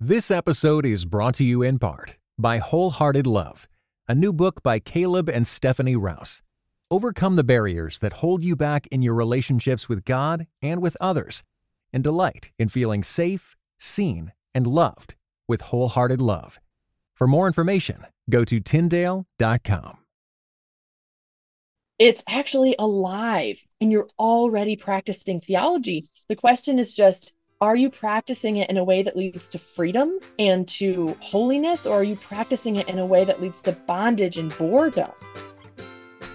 This episode is brought to you in part by Wholehearted Love, a new book by Caleb and Stephanie Rouse. Overcome the barriers that hold you back in your relationships with God and with others, and delight in feeling safe, seen, and loved with Wholehearted Love. For more information, go to Tyndale.com. It's actually alive, and you're already practicing theology. The question is just are you practicing it in a way that leads to freedom and to holiness, or are you practicing it in a way that leads to bondage and boredom?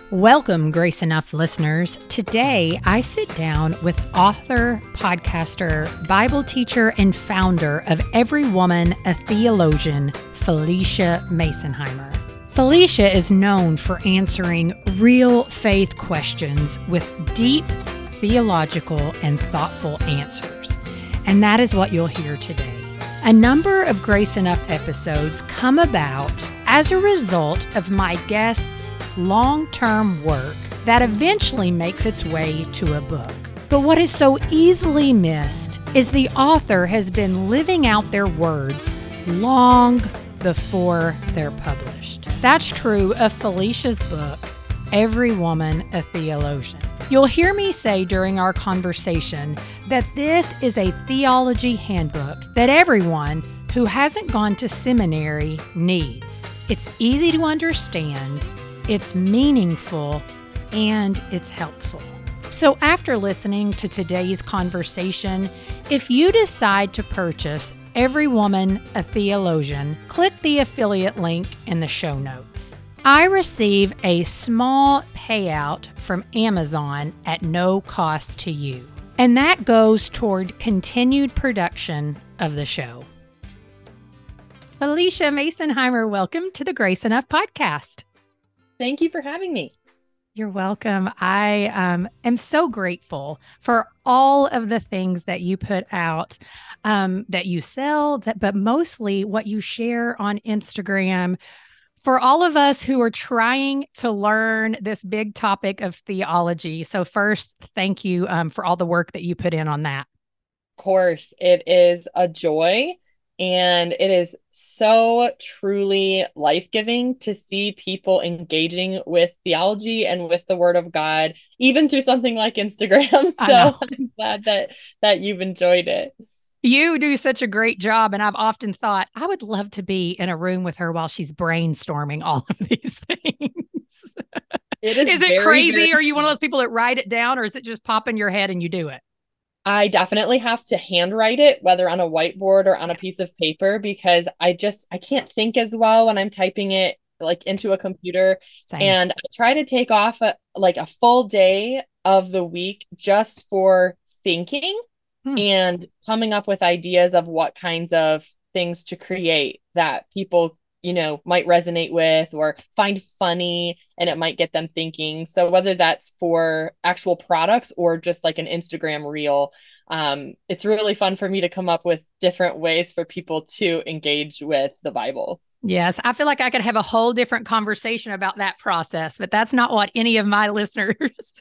Welcome, Grace Enough listeners. Today, I sit down with author, podcaster, Bible teacher, and founder of Every Woman a Theologian, Phylicia Masonheimer. Phylicia is known for answering real faith questions with deep theological and thoughtful answers. And that is what you'll hear today. A number of Grace Enough episodes come about as a result of my guests' long term work that eventually makes its way to a book. But what is so easily missed is the author has been living out their words long before they're published. That's true of Phylicia's book, Every Woman a Theologian. You'll hear me say during our conversation that this is a theology handbook that everyone who hasn't gone to seminary needs. It's easy to understand, it's meaningful, and it's helpful. So, after listening to today's conversation, if you decide to purchase Every Woman a Theologian, click the affiliate link in the show notes. I receive a small payout from Amazon at no cost to you. And that goes toward continued production of the show. Phylicia Masonheimer, welcome to the Grace Enough podcast. Thank you for having me. You're welcome. I um, am so grateful for all of the things that you put out, um, that you sell, that but mostly what you share on Instagram for all of us who are trying to learn this big topic of theology. So, first, thank you um, for all the work that you put in on that. Of course, it is a joy and it is so truly life giving to see people engaging with theology and with the Word of God, even through something like Instagram. So I'm glad that that you've enjoyed it. You do such a great job. And I've often thought I would love to be in a room with her while she's brainstorming all of these things. It is, is it very, crazy? Very- are you one of those people that write it down or is it just pop in your head and you do it? I definitely have to handwrite it, whether on a whiteboard or on a piece of paper, because I just I can't think as well when I'm typing it like into a computer. Same. And I try to take off a, like a full day of the week just for thinking hmm. and coming up with ideas of what kinds of things to create that people you know might resonate with or find funny and it might get them thinking so whether that's for actual products or just like an instagram reel um, it's really fun for me to come up with different ways for people to engage with the bible Yes, I feel like I could have a whole different conversation about that process, but that's not what any of my listeners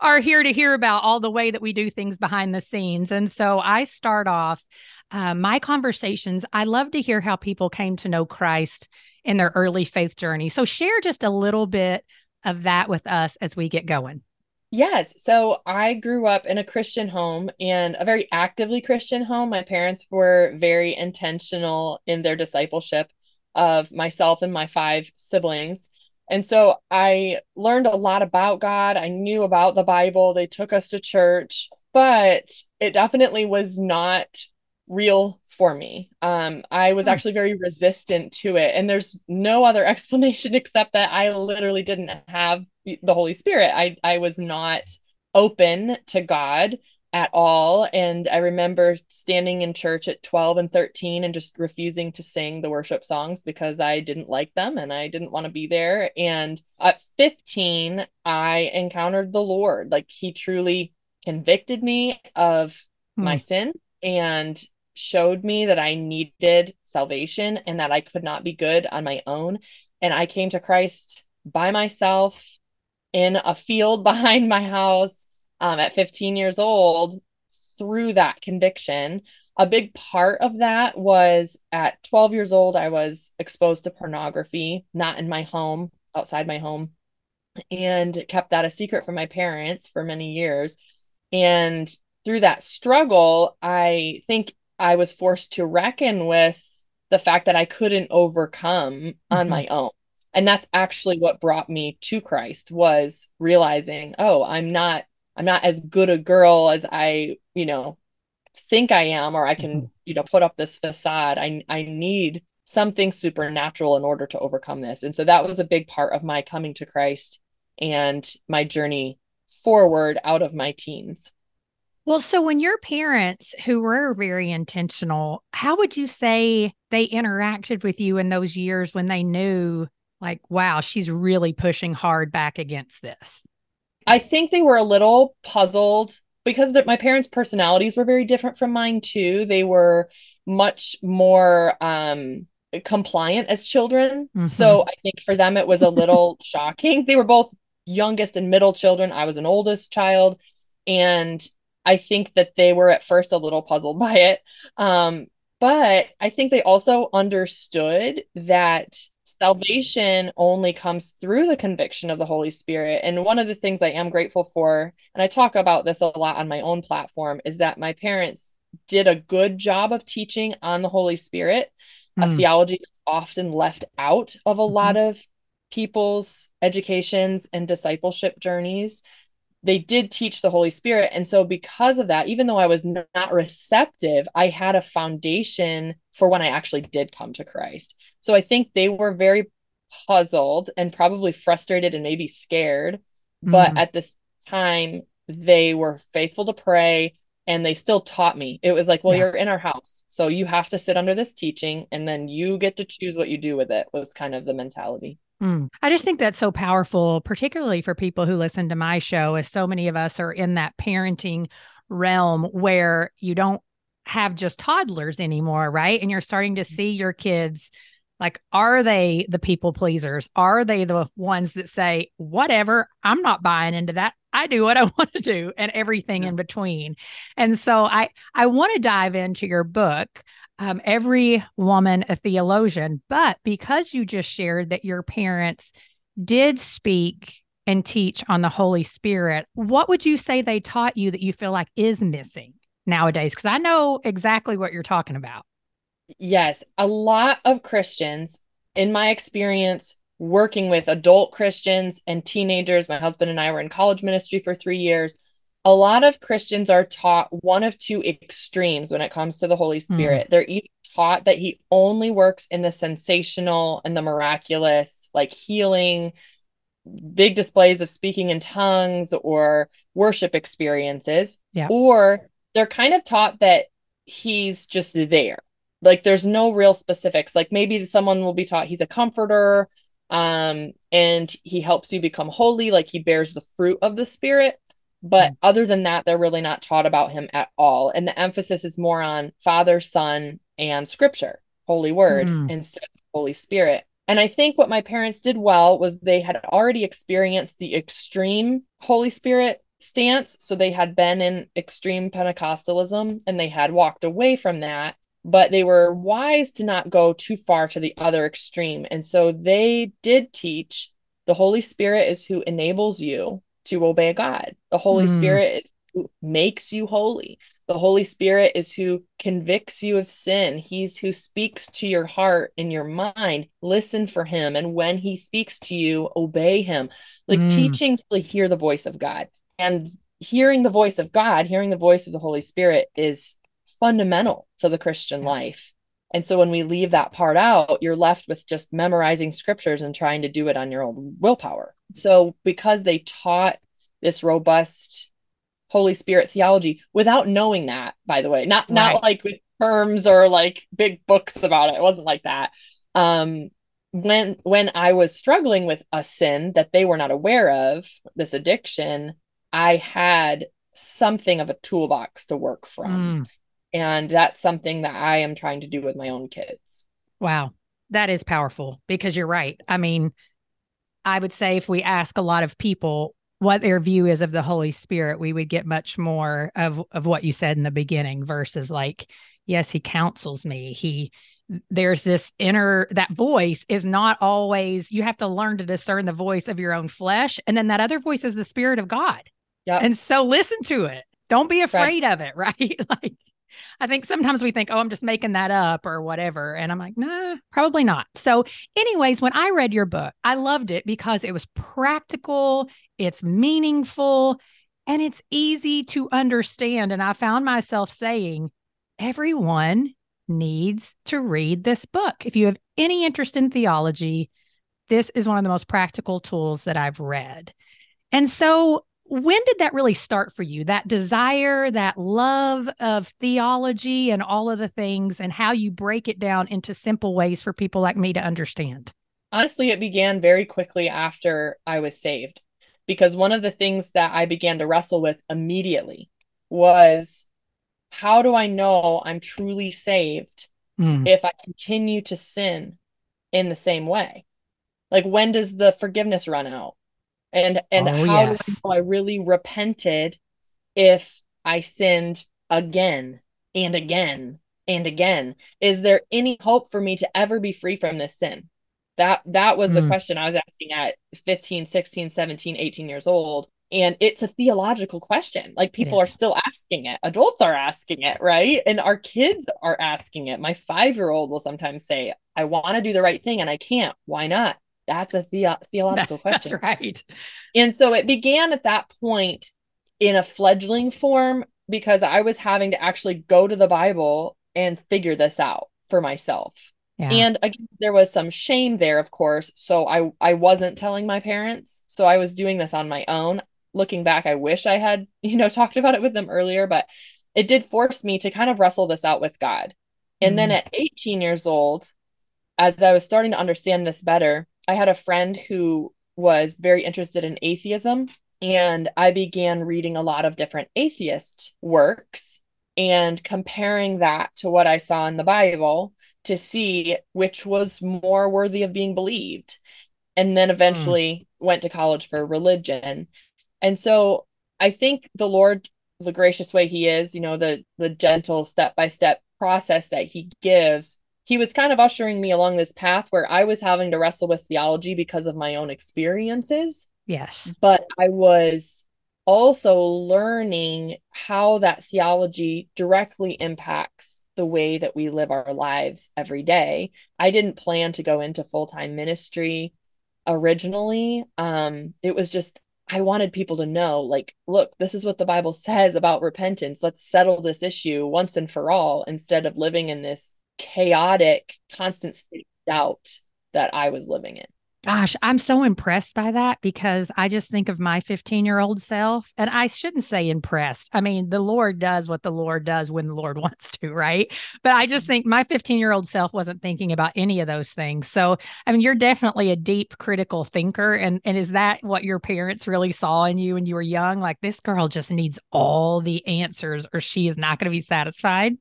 are here to hear about all the way that we do things behind the scenes. And so I start off uh, my conversations. I love to hear how people came to know Christ in their early faith journey. So share just a little bit of that with us as we get going. Yes. So I grew up in a Christian home and a very actively Christian home. My parents were very intentional in their discipleship of myself and my five siblings. And so I learned a lot about God. I knew about the Bible. They took us to church, but it definitely was not real for me. Um, I was hmm. actually very resistant to it. And there's no other explanation except that I literally didn't have the Holy Spirit. I, I was not open to God at all. And I remember standing in church at 12 and 13 and just refusing to sing the worship songs because I didn't like them and I didn't want to be there. And at 15, I encountered the Lord. Like he truly convicted me of hmm. my sin and showed me that I needed salvation and that I could not be good on my own. And I came to Christ by myself in a field behind my house um, at 15 years old through that conviction. a big part of that was at 12 years old, I was exposed to pornography, not in my home, outside my home, and kept that a secret from my parents for many years. And through that struggle, I think I was forced to reckon with the fact that I couldn't overcome mm-hmm. on my own. And that's actually what brought me to Christ was realizing, oh, I'm not I'm not as good a girl as I, you know, think I am or I can, mm-hmm. you know, put up this facade. I I need something supernatural in order to overcome this. And so that was a big part of my coming to Christ and my journey forward out of my teens. Well, so when your parents, who were very intentional, how would you say they interacted with you in those years when they knew, like, wow, she's really pushing hard back against this? I think they were a little puzzled because the, my parents' personalities were very different from mine too. They were much more um, compliant as children. Mm-hmm. So I think for them it was a little shocking. They were both youngest and middle children. I was an oldest child. And I think that they were at first a little puzzled by it. Um, but I think they also understood that salvation only comes through the conviction of the Holy Spirit. And one of the things I am grateful for, and I talk about this a lot on my own platform, is that my parents did a good job of teaching on the Holy Spirit, mm. a hmm. theology that's often left out of a mm-hmm. lot of people's educations and discipleship journeys they did teach the Holy Spirit. And so, because of that, even though I was not receptive, I had a foundation for when I actually did come to Christ. So, I think they were very puzzled and probably frustrated and maybe scared. Mm-hmm. But at this time, they were faithful to pray and they still taught me. It was like, well, yeah. you're in our house. So, you have to sit under this teaching and then you get to choose what you do with it, was kind of the mentality. Mm. I just think that's so powerful, particularly for people who listen to my show, as so many of us are in that parenting realm where you don't have just toddlers anymore, right? And you're starting to see your kids like, are they the people pleasers? Are they the ones that say, whatever, I'm not buying into that. I do what I want to do and everything yeah. in between. And so I I want to dive into your book um, every woman a theologian. But because you just shared that your parents did speak and teach on the Holy Spirit, what would you say they taught you that you feel like is missing nowadays? Because I know exactly what you're talking about. Yes, a lot of Christians, in my experience, working with adult Christians and teenagers, my husband and I were in college ministry for three years a lot of Christians are taught one of two extremes when it comes to the Holy hmm. Spirit. Mm. They're either taught that he only works in the sensational and the miraculous, like healing, big displays of speaking in tongues or worship experiences, yeah. or they're kind of taught that he's just there. Like there's no real specifics. Like maybe someone will be taught he's a comforter um and he helps you become holy like he bears the fruit of the spirit but mm. other than that, they're really not taught about him at all. And the emphasis is more on Father, Son, and Scripture, Holy Word, mm. instead of Holy Spirit. And I think what my parents did well was they had already experienced the extreme Holy Spirit stance. So they had been in extreme Pentecostalism and they had walked away from that, but they were wise to not go too far to the other extreme. And so they did teach the Holy Spirit is who enables you to obey God. The Holy mm. Spirit is who makes you holy. The Holy Spirit is who convicts you of sin. He's who speaks to your heart and your mind. Listen for him. And when he speaks to you, obey him. Like mm. teaching to hear the voice of God. And hearing the voice of God, hearing the voice of the Holy Spirit is fundamental to the Christian life. And so when we leave that part out, you're left with just memorizing scriptures and trying to do it on your own willpower. So because they taught this robust Holy Spirit theology without knowing that, by the way, not right. not like with terms or like big books about it. It wasn't like that. Um when when I was struggling with a sin that they were not aware of, this addiction, I had something of a toolbox to work from. Mm. And that's something that I am trying to do with my own kids. Wow. That is powerful because you're right. I mean, I would say if we ask a lot of people, what their view is of the Holy Spirit, we would get much more of of what you said in the beginning versus like, yes, he counsels me. He there's this inner that voice is not always you have to learn to discern the voice of your own flesh and then that other voice is the spirit of god yeah and so listen to it don't be afraid right. of it right like i think sometimes we think oh i'm just making that up or whatever and i'm like nah probably not so anyways when i read your book i loved it because it was practical it's meaningful and it's easy to understand and i found myself saying everyone needs to read this book. If you have any interest in theology, this is one of the most practical tools that I've read. And so, when did that really start for you? That desire, that love of theology and all of the things, and how you break it down into simple ways for people like me to understand? Honestly, it began very quickly after I was saved because one of the things that I began to wrestle with immediately was how do I know I'm truly saved mm. if I continue to sin in the same way? Like when does the forgiveness run out? And and oh, how yes. do I I really repented if I sinned again and again and again? Is there any hope for me to ever be free from this sin? That that was mm. the question I was asking at 15, 16, 17, 18 years old and it's a theological question like people are still asking it adults are asking it right and our kids are asking it my 5 year old will sometimes say i want to do the right thing and i can't why not that's a the- theological question that's right and so it began at that point in a fledgling form because i was having to actually go to the bible and figure this out for myself yeah. And again, there was some shame there, of course. So I I wasn't telling my parents. So I was doing this on my own looking back, I wish I had, you know, talked about it with them earlier, but it did force me to kind of wrestle this out with God. And mm then at 18 years old, as I was starting to understand this better, I had a friend who was very interested in atheism. And I began reading a lot of different atheist works and comparing that to what I saw in the Bible to see which was more worthy of being believed. And then hmm. eventually mm. went to college for religion. And so I think the Lord, the gracious way he is, you know, the the gentle step by step process that he gives, he was kind of ushering me along this path where I was having to wrestle with theology because of my own experiences. Yes. But I was also learning how that theology directly impacts the way that we live our lives every day. I didn't plan to go into full-time ministry originally. Um it was just I wanted people to know, like, look, this is what the Bible says about repentance. Let's settle this issue once and for all instead of living in this chaotic, constant state of doubt that I was living in. Gosh, I'm so impressed by that because I just think of my 15 year old self, and I shouldn't say impressed. I mean, the Lord does what the Lord does when the Lord wants to, right? But I just mm-hmm. think my 15 year old self wasn't thinking about any of those things. So, I mean, you're definitely a deep critical thinker. And, and is that what your parents really saw in you when you were young? Like, this girl just needs all the answers or she is not going to be satisfied?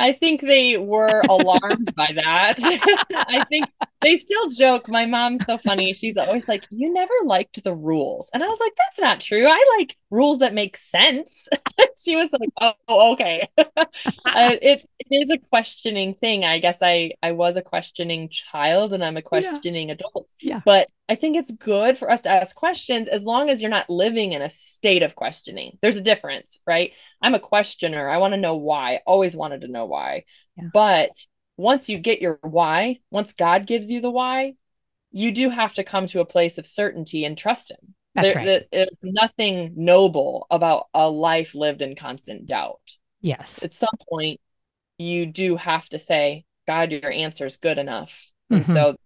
I think they were alarmed by that. I think they still joke. My mom's so funny. She's always like, You never liked the rules. And I was like, That's not true. I like rules that make sense. she was like, Oh, okay. uh, it's it is a questioning thing. I guess I I was a questioning child and I'm a questioning yeah. adult. Yeah. But I think it's good for us to ask questions as long as you're not living in a state of questioning. There's a difference, right? I'm a questioner. I want to know why. Always wanted to know why. Yeah. But once you get your why, once God gives you the why, you do have to come to a place of certainty and trust Him. That's there, right. There's nothing noble about a life lived in constant doubt. Yes. At some point, you do have to say, God, your answer is good enough. Mm-hmm. And so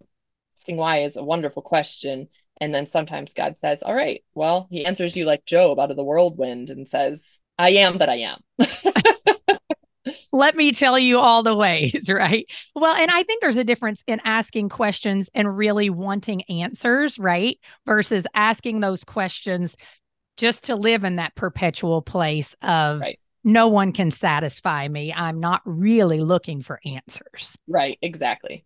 asking why is a wonderful question. And then sometimes God says, All right, well, he answers you like Job out of the whirlwind and says, I am that I am. Let me tell you all the ways, right? Well, and I think there's a difference in asking questions and really wanting answers, right? Versus asking those questions just to live in that perpetual place of right. no one can satisfy me. I'm not really looking for answers. Right, exactly.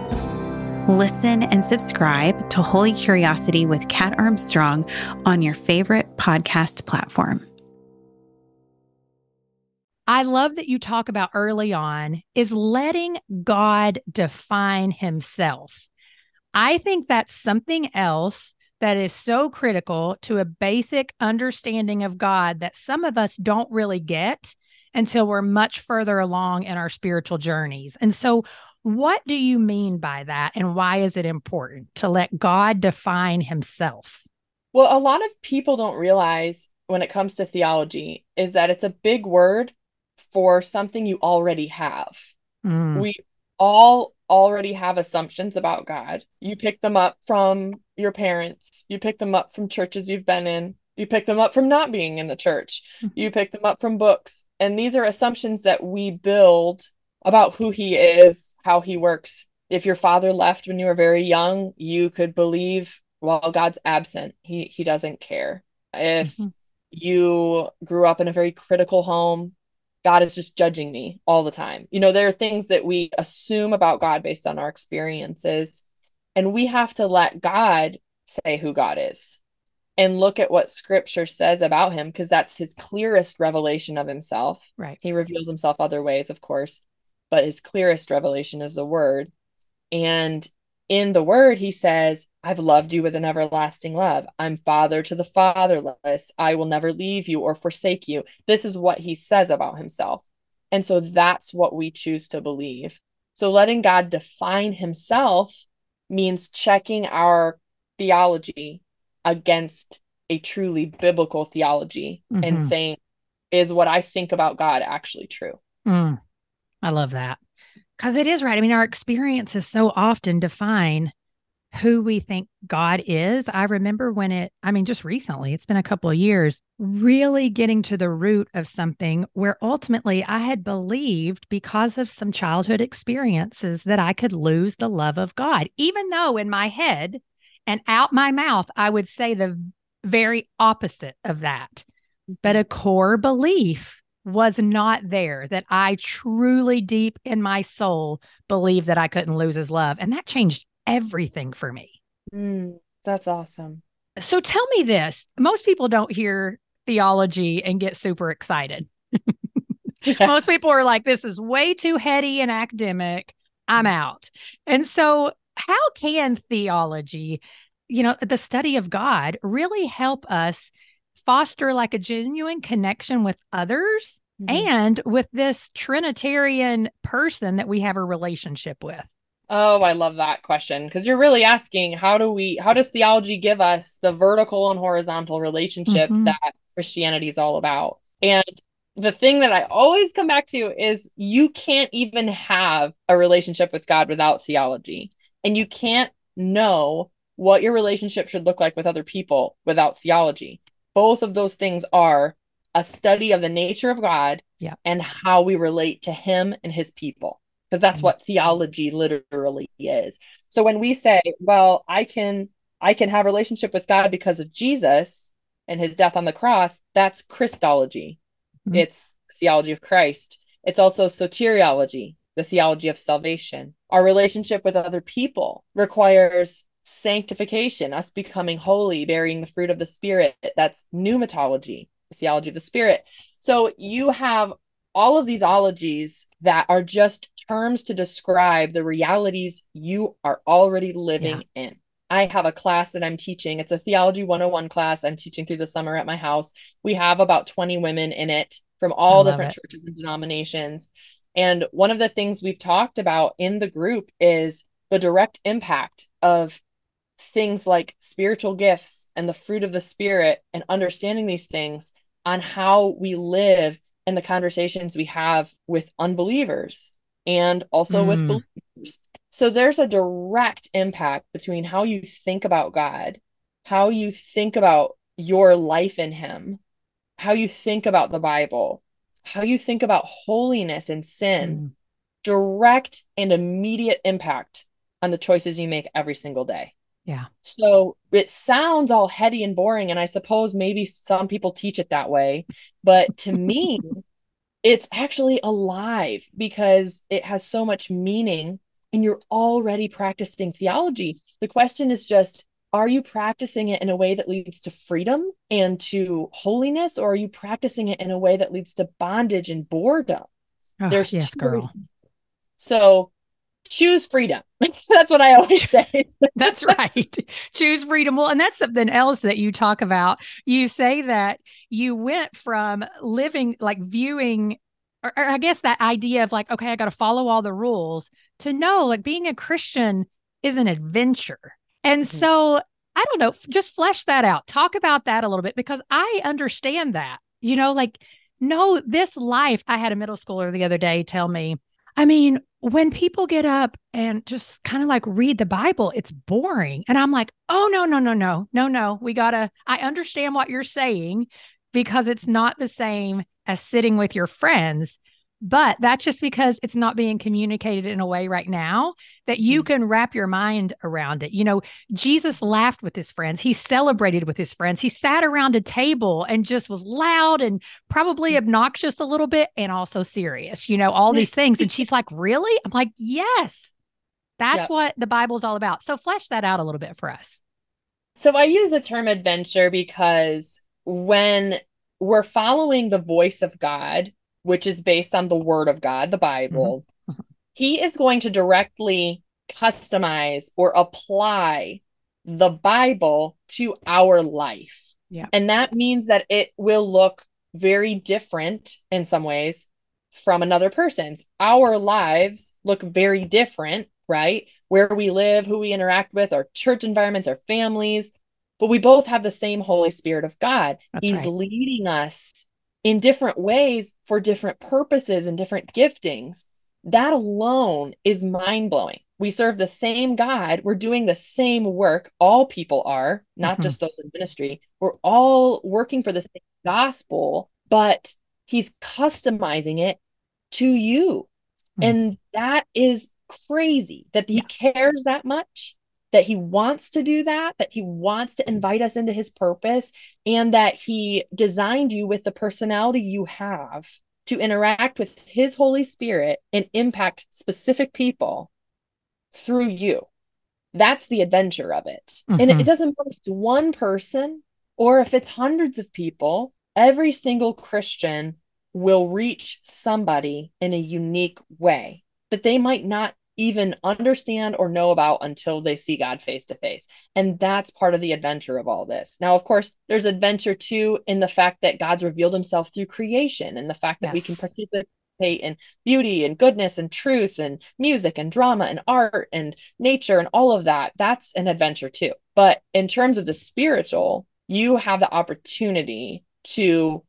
Listen and subscribe to Holy Curiosity with Kat Armstrong on your favorite podcast platform. I love that you talk about early on is letting God define himself. I think that's something else that is so critical to a basic understanding of God that some of us don't really get until we're much further along in our spiritual journeys. And so, what do you mean by that? And why is it important to let God define himself? Well, a lot of people don't realize when it comes to theology is that it's a big word for something you already have. Mm. We all already have assumptions about God. You pick them up from your parents, you pick them up from churches you've been in, you pick them up from not being in the church, mm-hmm. you pick them up from books. And these are assumptions that we build about who he is, how he works. If your father left when you were very young, you could believe, well, God's absent. He he doesn't care. If mm-hmm. you grew up in a very critical home, God is just judging me all the time. You know, there are things that we assume about God based on our experiences, and we have to let God say who God is and look at what scripture says about him because that's his clearest revelation of himself. Right. He reveals himself other ways, of course, but his clearest revelation is the word. And in the word, he says, I've loved you with an everlasting love. I'm father to the fatherless. I will never leave you or forsake you. This is what he says about himself. And so that's what we choose to believe. So letting God define himself means checking our theology against a truly biblical theology mm-hmm. and saying, is what I think about God actually true? Mm, I love that. Because it is right. I mean, our experiences so often define who we think God is. I remember when it, I mean, just recently, it's been a couple of years, really getting to the root of something where ultimately I had believed because of some childhood experiences that I could lose the love of God, even though in my head and out my mouth, I would say the very opposite of that. But mm-hmm. a core belief was not there, that I truly deep in my soul believed that I couldn't lose his love. And that changed everything for me. Mm, that's awesome. So tell me this most people don't hear theology and get super excited. yeah. Most people are like, this is way too heady and academic. I'm out. And so, how can theology, you know, the study of God really help us foster like a genuine connection with others mm-hmm. and with this Trinitarian person that we have a relationship with? Oh, I love that question because you're really asking how do we how does theology give us the vertical and horizontal relationship mm-hmm. that Christianity is all about? And the thing that I always come back to is you can't even have a relationship with God without theology. And you can't know what your relationship should look like with other people without theology both of those things are a study of the nature of God yeah. and how we relate to him and his people because that's mm-hmm. what theology literally is. So when we say, well, I can I can have relationship with God because of Jesus and his death on the cross, that's Christology. Mm-hmm. It's theology of Christ. It's also soteriology, the theology of salvation. Our relationship with other people requires sanctification, us becoming holy, bearing the fruit of the Spirit. That's pneumatology, the theology of the Spirit. So you have all of these ologies that are just terms to describe the realities you are already living yeah. in. I have a class that I'm teaching. It's a Theology 101 class I'm teaching through the summer at my house. We have about 20 women in it from all different it. churches and denominations. And one of the things we've talked about in the group is the direct impact of things like spiritual gifts and the fruit of the spirit and understanding these things on how we live and the conversations we have with unbelievers and also mm. with believers. So there's a direct impact between how you think about God, how you think about your life in Him, how you think about the Bible, how you think about holiness and sin. Mm. Direct and immediate impact on the choices you make every single day. Yeah. So it sounds all heady and boring. And I suppose maybe some people teach it that way. But to me, it's actually alive because it has so much meaning and you're already practicing theology. The question is just are you practicing it in a way that leads to freedom and to holiness, or are you practicing it in a way that leads to bondage and boredom? Oh, There's yes, girl. So choose freedom. that's what I always say. that's right. Choose freedom. Well, and that's something else that you talk about. You say that you went from living like viewing or, or I guess that idea of like, okay, I got to follow all the rules to know like being a Christian is an adventure. And mm-hmm. so I don't know, just flesh that out. Talk about that a little bit because I understand that. You know, like, no, this life. I had a middle schooler the other day tell me, I mean, when people get up and just kind of like read the Bible, it's boring. And I'm like, oh, no, no, no, no, no, no. We got to, I understand what you're saying because it's not the same as sitting with your friends. But that's just because it's not being communicated in a way right now that you mm-hmm. can wrap your mind around it. You know, Jesus laughed with his friends, he celebrated with his friends, he sat around a table and just was loud and probably mm-hmm. obnoxious a little bit and also serious, you know, all these things. And she's like, Really? I'm like, Yes, that's yep. what the Bible's all about. So flesh that out a little bit for us. So I use the term adventure because when we're following the voice of God, which is based on the word of God, the Bible, mm-hmm. he is going to directly customize or apply the Bible to our life. Yeah. And that means that it will look very different in some ways from another person's. Our lives look very different, right? Where we live, who we interact with, our church environments, our families, but we both have the same Holy Spirit of God. That's He's right. leading us in different ways for different purposes and different giftings. That alone is mind blowing. We serve the same God. We're doing the same work. All people are, not mm-hmm. just those in ministry. We're all working for the same gospel, but He's customizing it to you. Mm-hmm. And that is crazy that He cares that much that he wants to do that, that he wants to invite us into his purpose, and that he designed you with the personality you have to interact with his Holy Spirit and impact specific people through you. That's the adventure of it. Mm-hmm. And it, it doesn't matter if it's one person or if it's hundreds of people, every single Christian will reach somebody in a unique way that they might not even understand or know about until they see God face to face. And that's part of the adventure of all this. Now, of course, there's adventure too in the fact that God's revealed himself through creation and the fact that yes. we can participate in beauty and goodness and truth and music and drama and art and nature and all of that. That's an adventure too. But in terms of the spiritual, you have the opportunity to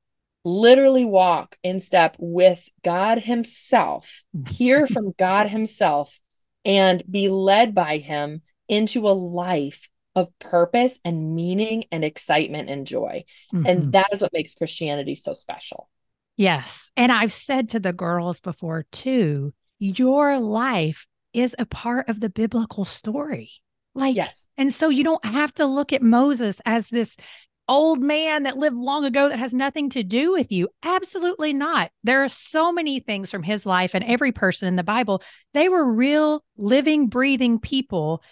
literally walk in step with God Himself, hear from God Himself, and be led by Him into a life of purpose and meaning and excitement and joy. Mm-hmm. And that is what makes Christianity so special. Yes. And I've said to the girls before too, your life is a part of the biblical story. Like, yes. And so you don't have to look at Moses as this old man that lived long ago that has nothing to do with you. Absolutely not. There are so many things from his life and every person in the Bible. They were real, living, breathing people.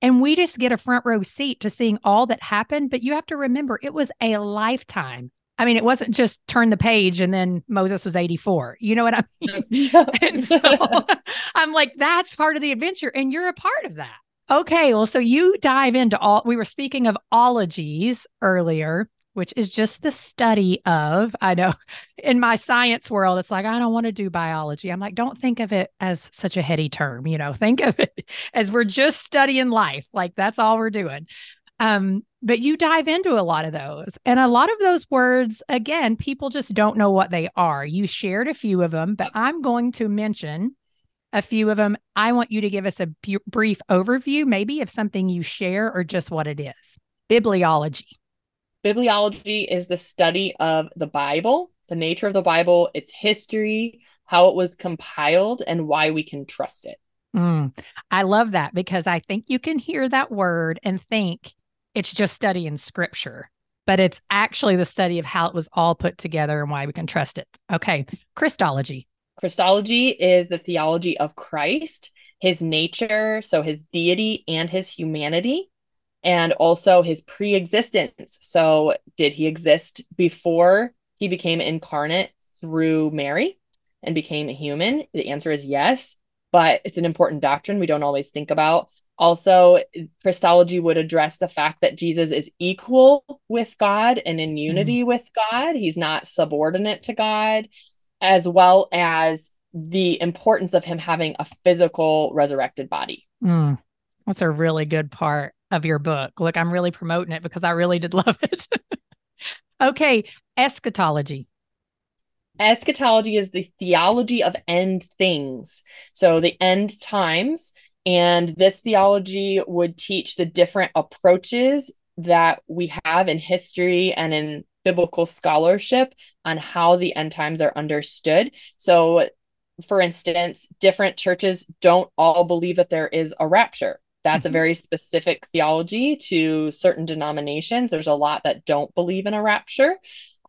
And we just get a front row seat to seeing all that happened. But you have to remember, it was a lifetime. I mean, it wasn't just turn the page and then Moses was 84. You know what I mean? and so I'm like, that's part of the adventure. And you're a part of that. Okay, well, so you dive into all, we were speaking of ologies earlier. which is just the study of, I know in my science world, it's like, I don't want to do biology. I'm like, don't think of it as such a heady term, you know, think of it as we're just studying life. Like that's all we're doing. Um, but you dive into a lot of those. And a lot of those words, again, people just don't know what they are. You shared a few of them, but I'm going to mention a few of them. I want you to give us a b- brief overview, maybe of something you share or just what it is. Bibliology. Bibliology is the study of the Bible, the nature of the Bible, its history, how it was compiled, and why we can trust it. Mm, I love that because I think you can hear that word and think it's just studying scripture, but it's actually the study of how it was all put together and why we can trust it. Okay. Christology. Christology is the theology of Christ, his nature, so his deity and his humanity and also his pre-existence. So, did he exist before he became incarnate through Mary and became a human? The answer is yes, but it's an important doctrine we don't always think about. Also, Christology would address the fact that Jesus is equal with God and in unity mm. with God. He's not subordinate to God, as well as the importance of him having a physical resurrected body. Mm. That's a really good part of your book. Look, I'm really promoting it because I really did love it. okay, eschatology. Eschatology is the theology of end things. So the end times. And this theology would teach the different approaches that we have in history and in biblical scholarship on how the end times are understood. So, for instance, different churches don't all believe that there is a rapture. That's mm-hmm. a very specific theology to certain denominations. There's a lot that don't believe in a rapture.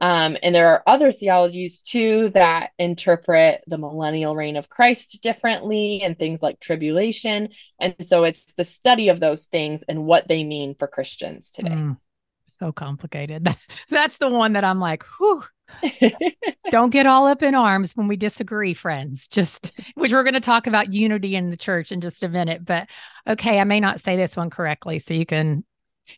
Um, and there are other theologies too that interpret the millennial reign of Christ differently and things like tribulation. And so it's the study of those things and what they mean for Christians today. Mm, so complicated. That's the one that I'm like, whew, don't get all up in arms when we disagree, friends. Just which we're going to talk about unity in the church in just a minute. But okay, I may not say this one correctly, so you can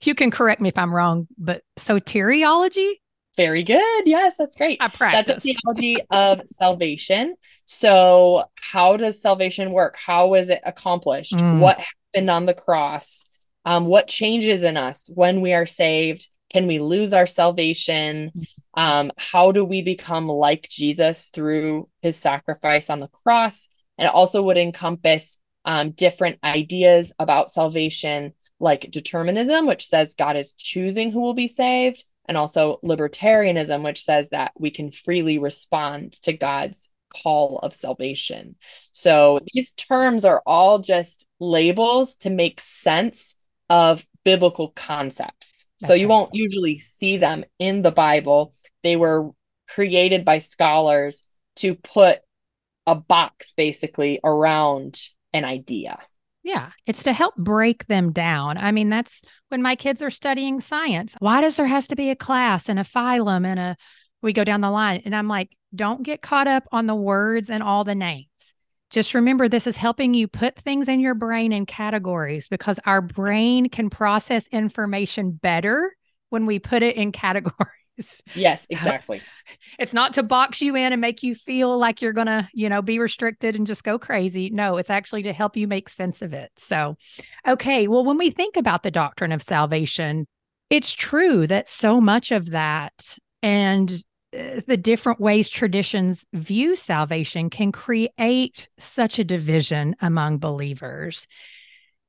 you can correct me if I'm wrong. But soteriology. Very good. Yes, that's great. I practice. That's a theology of salvation. So, how does salvation work? How is it accomplished? Mm. What happened on the cross? Um, what changes in us when we are saved? Can we lose our salvation? Um, how do we become like Jesus through his sacrifice on the cross? And also would encompass um, different ideas about salvation, like determinism, which says God is choosing who will be saved, and also libertarianism, which says that we can freely respond to God's call of salvation. So these terms are all just labels to make sense of biblical concepts. That's so you right. won't usually see them in the Bible. They were created by scholars to put a box basically around an idea. Yeah, it's to help break them down. I mean, that's when my kids are studying science. Why does there has to be a class and a phylum and a we go down the line and I'm like, don't get caught up on the words and all the names. Just remember, this is helping you put things in your brain in categories because our brain can process information better when we put it in categories. Yes, exactly. it's not to box you in and make you feel like you're going to, you know, be restricted and just go crazy. No, it's actually to help you make sense of it. So, okay. Well, when we think about the doctrine of salvation, it's true that so much of that and the different ways traditions view salvation can create such a division among believers.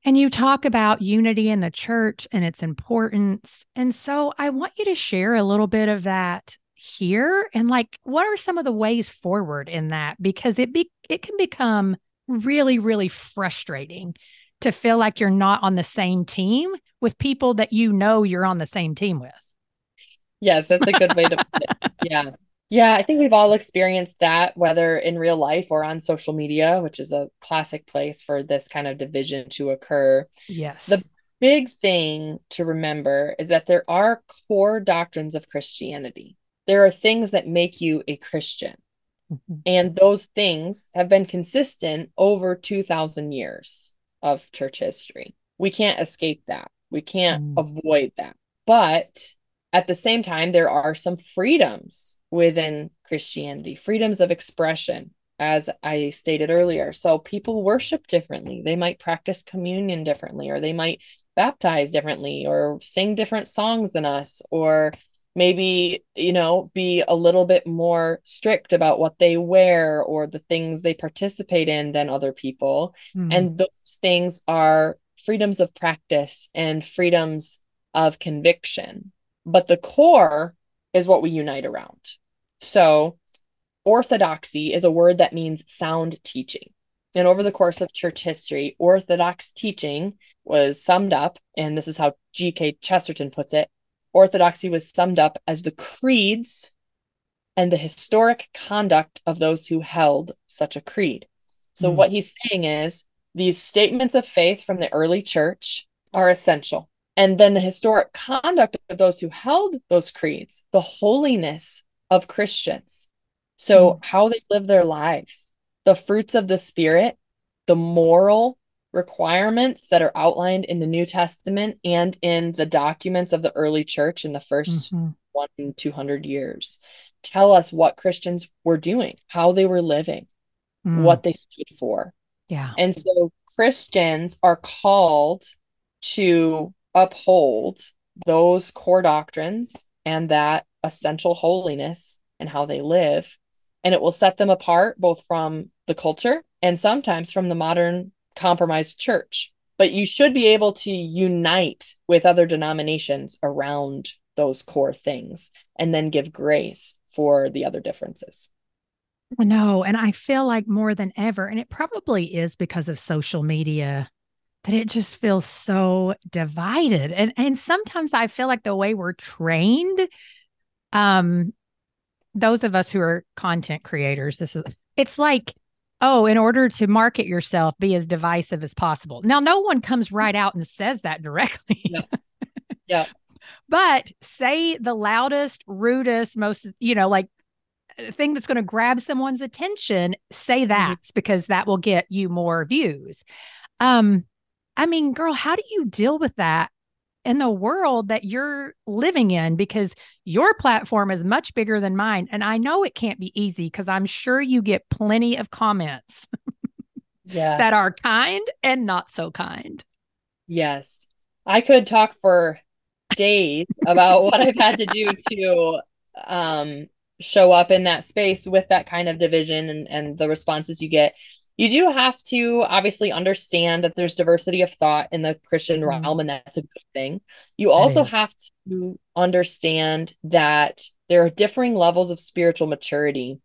And you talk about unity in the church and its importance. And so I want you to share a little bit of that here and like what are some of the ways forward in that because it be it can become really really frustrating to feel like you're not on the same team with people that you know you're on the same team with. Yes, that's a good way to put it. Yeah. Yeah, I think we've all experienced that, whether in real life or on social media, which is a classic place for this kind of division to occur. Yes. The big thing to remember is that there are core doctrines of Christianity. There are things that make you a Christian. Mm-hmm. And those things have been consistent over 2,000 years of church history. We can't escape that. We can't mm. avoid that. But at the same time, there are some freedoms within Christianity, freedoms of expression, as I stated earlier. So people worship differently. They might practice communion differently, or they might baptize differently, or sing different songs than us, or maybe, you know, be a little bit more strict about what they wear or the things they participate in than other people. Mm-hmm. And those things are freedoms of practice and freedoms of conviction. But the core is what we unite around. So, orthodoxy is a word that means sound teaching. And over the course of church history, orthodox teaching was summed up, and this is how G.K. Chesterton puts it orthodoxy was summed up as the creeds and the historic conduct of those who held such a creed. So, mm. what he's saying is these statements of faith from the early church are essential. And then the historic conduct of those who held those creeds, the holiness of Christians. So, mm. how they live their lives, the fruits of the Spirit, the moral requirements that are outlined in the New Testament and in the documents of the early church in the 1st mm-hmm. one, 200 years tell us what Christians were doing, how they were living, mm. what they stood for. Yeah. And so Christians are called to uphold those core doctrines and that essential holiness and how they live. And it will set them apart both from the culture and sometimes from the modern compromised church. But you should be able to unite with other denominations around those core things and then give grace for the other differences. No, and I feel like more than ever, and it probably is because of social media that it just feels so divided. And and sometimes I feel like the way we're trained, um, those of us who are content creators, this is it's like, oh, in order to market yourself, be as divisive as possible. Now, no one comes right out and says that directly. Yeah. yeah. but say the loudest, rudest, most, you know, like thing that's going to grab someone's attention, say mm-hmm. that mm-hmm. because that will get you more views. Um, I mean, girl, how do you deal with that in the world that you're living in? Because your platform is much bigger than mine. And I know it can't be easy because I'm sure you get plenty of comments yes. that are kind and not so kind. Yes. I could talk for days about what I've had to do to um show up in that space with that kind of division and, and the responses you get you do have to obviously understand that there's diversity of thought in the christian mm-hmm. realm and that's a good thing you also have to understand that there are differing levels of spiritual maturity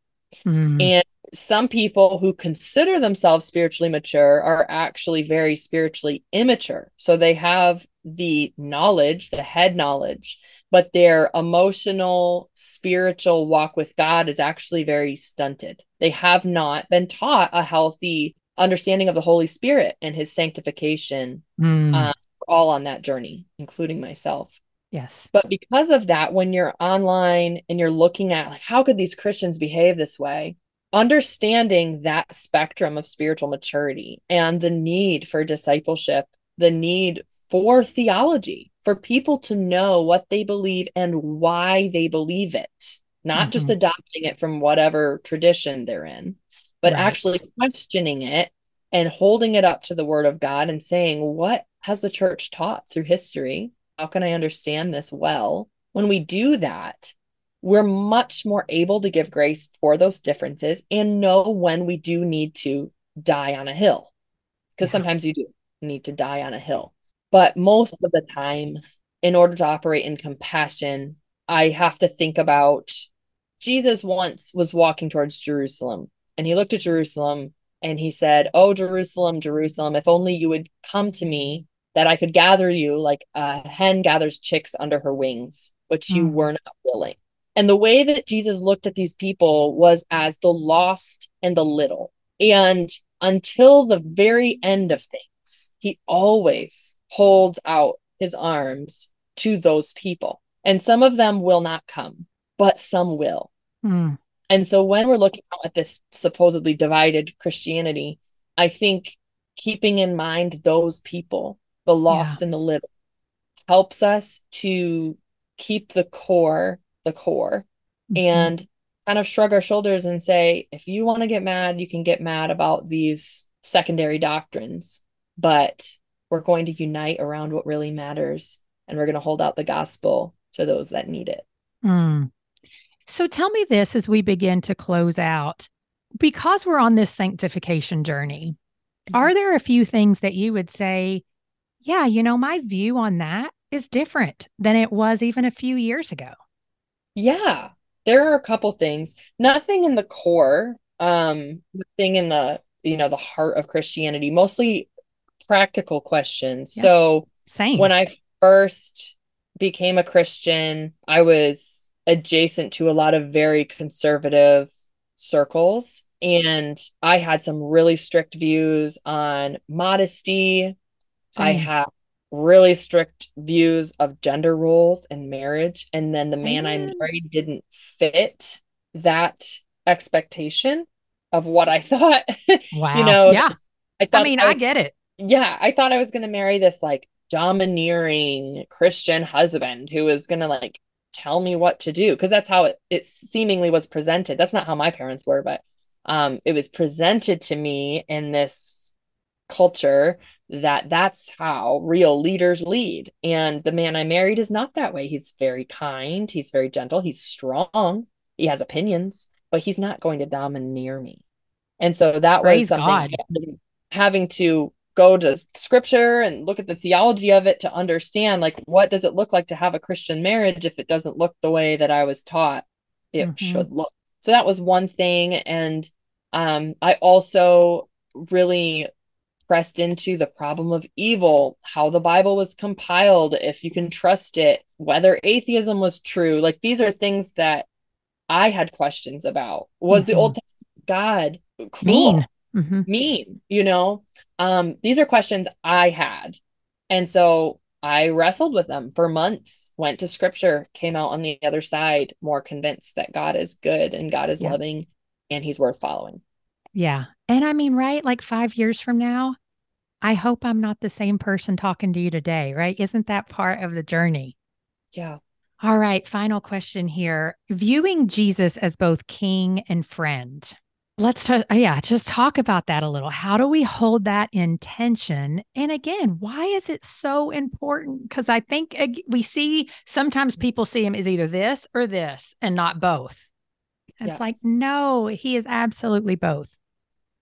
mm-hmm. and some people who consider themselves spiritually mature are actually very spiritually immature so they have the knowledge the head knowledge but their emotional, spiritual walk with God is actually very stunted. They have not been taught a healthy understanding of the Holy Spirit and his sanctification. Mm. Uh, all on that journey, including myself. Yes. But because of that, when you're online and you're looking at like, how could these Christians behave this way? Understanding that spectrum of spiritual maturity and the need for discipleship, the need for theology, for people to know what they believe and why they believe it, not mm-hmm. just adopting it from whatever tradition they're in, but right. actually questioning it and holding it up to the word of God and saying, what has the church taught through history? How can I understand this well? When we do that, we're much more able to give grace for those differences and know when we do need to die on a hill. Because yeah. sometimes you do need to die on a hill. But most of the time, in order to operate in compassion, I have to think about Jesus once was walking towards Jerusalem and he looked at Jerusalem and he said, Oh, Jerusalem, Jerusalem, if only you would come to me that I could gather you like a hen gathers chicks under her wings, but you mm. were not willing. And the way that Jesus looked at these people was as the lost and the little. And until the very end of things, he always holds out his arms to those people. And some of them will not come, but some will. Mm. And so when we're looking at this supposedly divided Christianity, I think keeping in mind those people, the lost yeah. and the little, helps us to keep the core the core Mhm. and kind of shrug our shoulders and say, if you want to get mad, you can get mad about these secondary doctrines, but we're going to unite around what really matters and we're going to hold out the gospel to those that need it. Mm. So tell me this as we begin to close out. Because we're on this sanctification journey, are there a few things that you would say, yeah, you know, my view on that is different than it was even a few years ago? Yeah, there are a couple things. Nothing in the core, um, thing in the, you know, the heart of Christianity, mostly practical questions. Yeah. So Same. when I first became a Christian, I was adjacent to a lot of very conservative circles. And I had some really strict views on modesty. I Same. had really strict views of gender roles and marriage. And then the man I Amen. married didn't fit that expectation of what I thought. wow. You know, yeah. I thought I mean, I was- get it. Yeah, I thought I was going to marry this like domineering Christian husband who was going to like tell me what to do because that's how it, it seemingly was presented. That's not how my parents were, but um, it was presented to me in this culture that that's how real leaders lead. And the man I married is not that way. He's very kind, he's very gentle, he's strong, he has opinions, but he's not going to domineer me. And so that was something God. having to go to scripture and look at the theology of it to understand like what does it look like to have a Christian marriage if it doesn't look the way that I was taught it Mhm. should look. So that was one thing and um I also really pressed into the problem of evil, how the Bible was compiled, if you can trust it, whether atheism was true. Like these are things that I had questions about. Was the Mhm. Old Testament God cruel? Mean. Mhm. mean you know um these are questions i had and so i wrestled with them for months went to scripture came out on the other side more convinced that god is good and god is Yeah. loving and he's worth following Yeah. And I mean, right? Like five years from now, I hope I'm not the same person talking to you today, right? Isn't that part of the journey? yeah All right. Final question here. Viewing Jesus as both king and friend. Let's, ta- yeah, just talk about that a little. How do we hold that intention? And again, why is it so important? Because I think we see sometimes people see him as either this or this and not both. It's Yeah. like, no, he is absolutely both.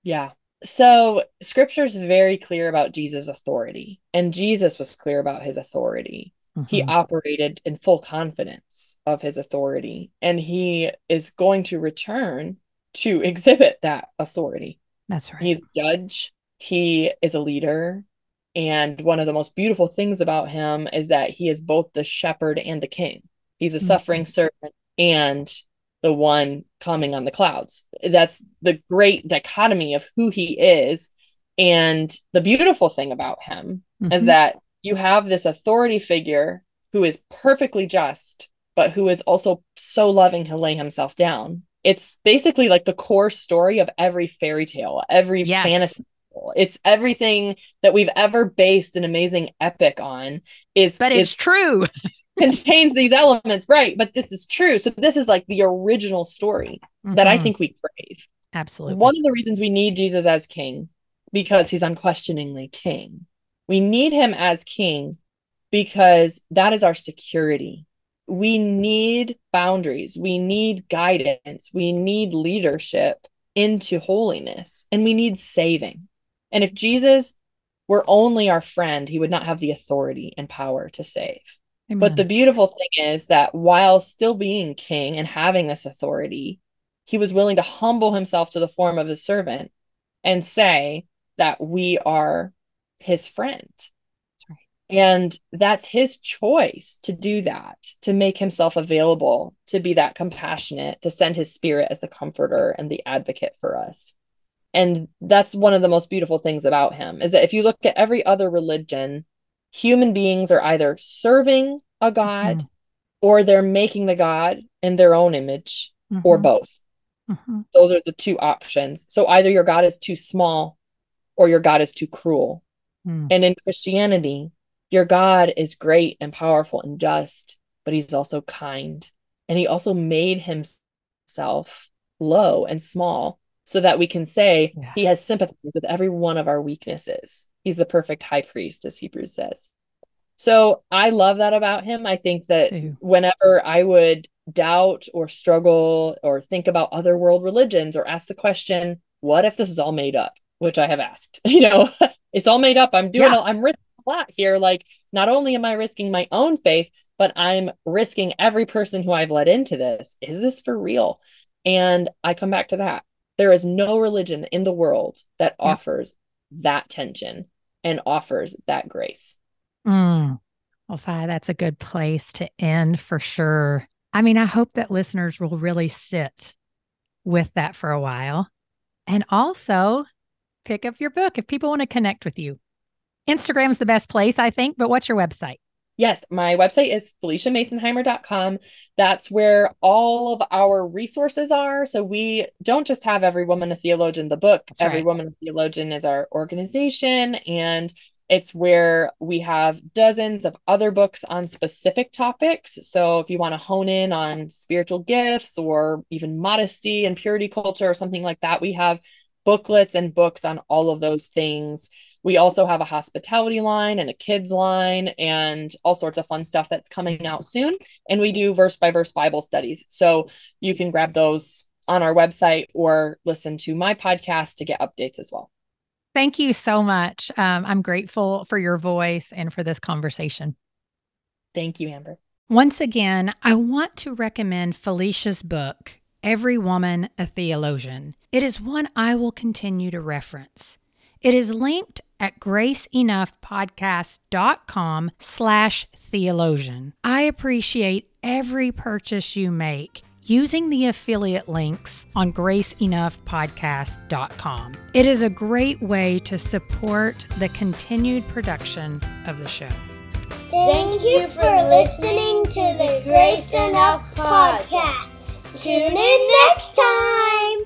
yeah so scripture's very clear about jesus authority and jesus was clear about his authority he Mhm. operated in full confidence of his authority and he is going to return to exhibit that authority That's right. He's a judge, he is a leader. And one of the most beautiful things about him is that he is both the shepherd and the king. He's a Mhm. suffering servant and the one coming on the clouds. That's the great dichotomy of who he is. And the beautiful thing about him is Mhm. that you have this authority figure who is perfectly just, but who is also so loving he'll lay himself down. It's basically like the core story of every fairy tale, every Yes. fantasy. It's everything that we've ever based an amazing epic on is but is it's true. contains these elements, right? But this is true. So this is like the original story that I Mhm. think we crave. absolutely. One of the reasons we need Jesus as king because he's unquestioningly king. We need him as king because that is our security. We need boundaries, we need guidance, we need leadership into holiness, and we need saving. And if Jesus were only our friend, he would not have the authority and power to save. But the beautiful thing is that while still being king and having this authority, he was willing to humble himself to the form of a servant and say that we are his friend. And that's his choice to do that, to make himself available, to be that compassionate, to send his spirit as the comforter and the advocate for us. And that's one of the most beautiful things about him is that if you look at every other religion, human beings are either serving a god or they're making the god in their own image or Mhm. both. Mhm. Those are the two options. So either your god is too small or your god is too cruel. Mm. And in Christianity, your God is great and powerful and just, but he's also kind. And he also made himself low and small so that we can say yes. he has sympathy with every one of our weaknesses. He's the perfect high priest, as Hebrews says. So I love that about him. I think that Too. whenever I would doubt or struggle or think about other world religions or ask the question, what if this is all made up? Which I have asked. You know, it's all made up. I'm doing, yeah. I'm risking a lot here. Like, not only am I risking my own faith, but I'm risking every person who I've led into this. Is this for real? And I come back to that. There is no religion in the world that yeah. offers that tension and offers that grace. Mm. Well, Fi, that's a good place to end for sure. I mean, I hope that listeners will really sit with that for a while and also pick up your book if people want to connect with you. Instagram's the best place, I think, but what's your website? Yes, my website is phyliciamasonheimer.com. That's where all of our resources are. So we don't just have Every Woman a Theologian, the book. That's Every right. Woman a Theologian is our organization. And it's where we have dozens of other books on specific topics. So if you want to hone in on spiritual gifts or even modesty and purity culture or something like that, we have booklets and books on all of those things. We also have a hospitality line and a kids line and all sorts of fun stuff that's coming out soon. And we do verse by verse Bible studies. So you can grab those on our website or listen to my podcast to get updates as well. Thank you so much. Um, I'm grateful for your voice and for this conversation. Thank you, Amber. Once again, I want to recommend Phylicia's book, Every Woman a Theologian. It is one I will continue to reference. It is linked at graceenoughpodcast.com slash theologian. I appreciate every purchase you make using the affiliate links on graceenoughpodcast.com. It is a great way to support the continued production of the show. Thank you for listening to the Grace Enough podcast. Tune in next time.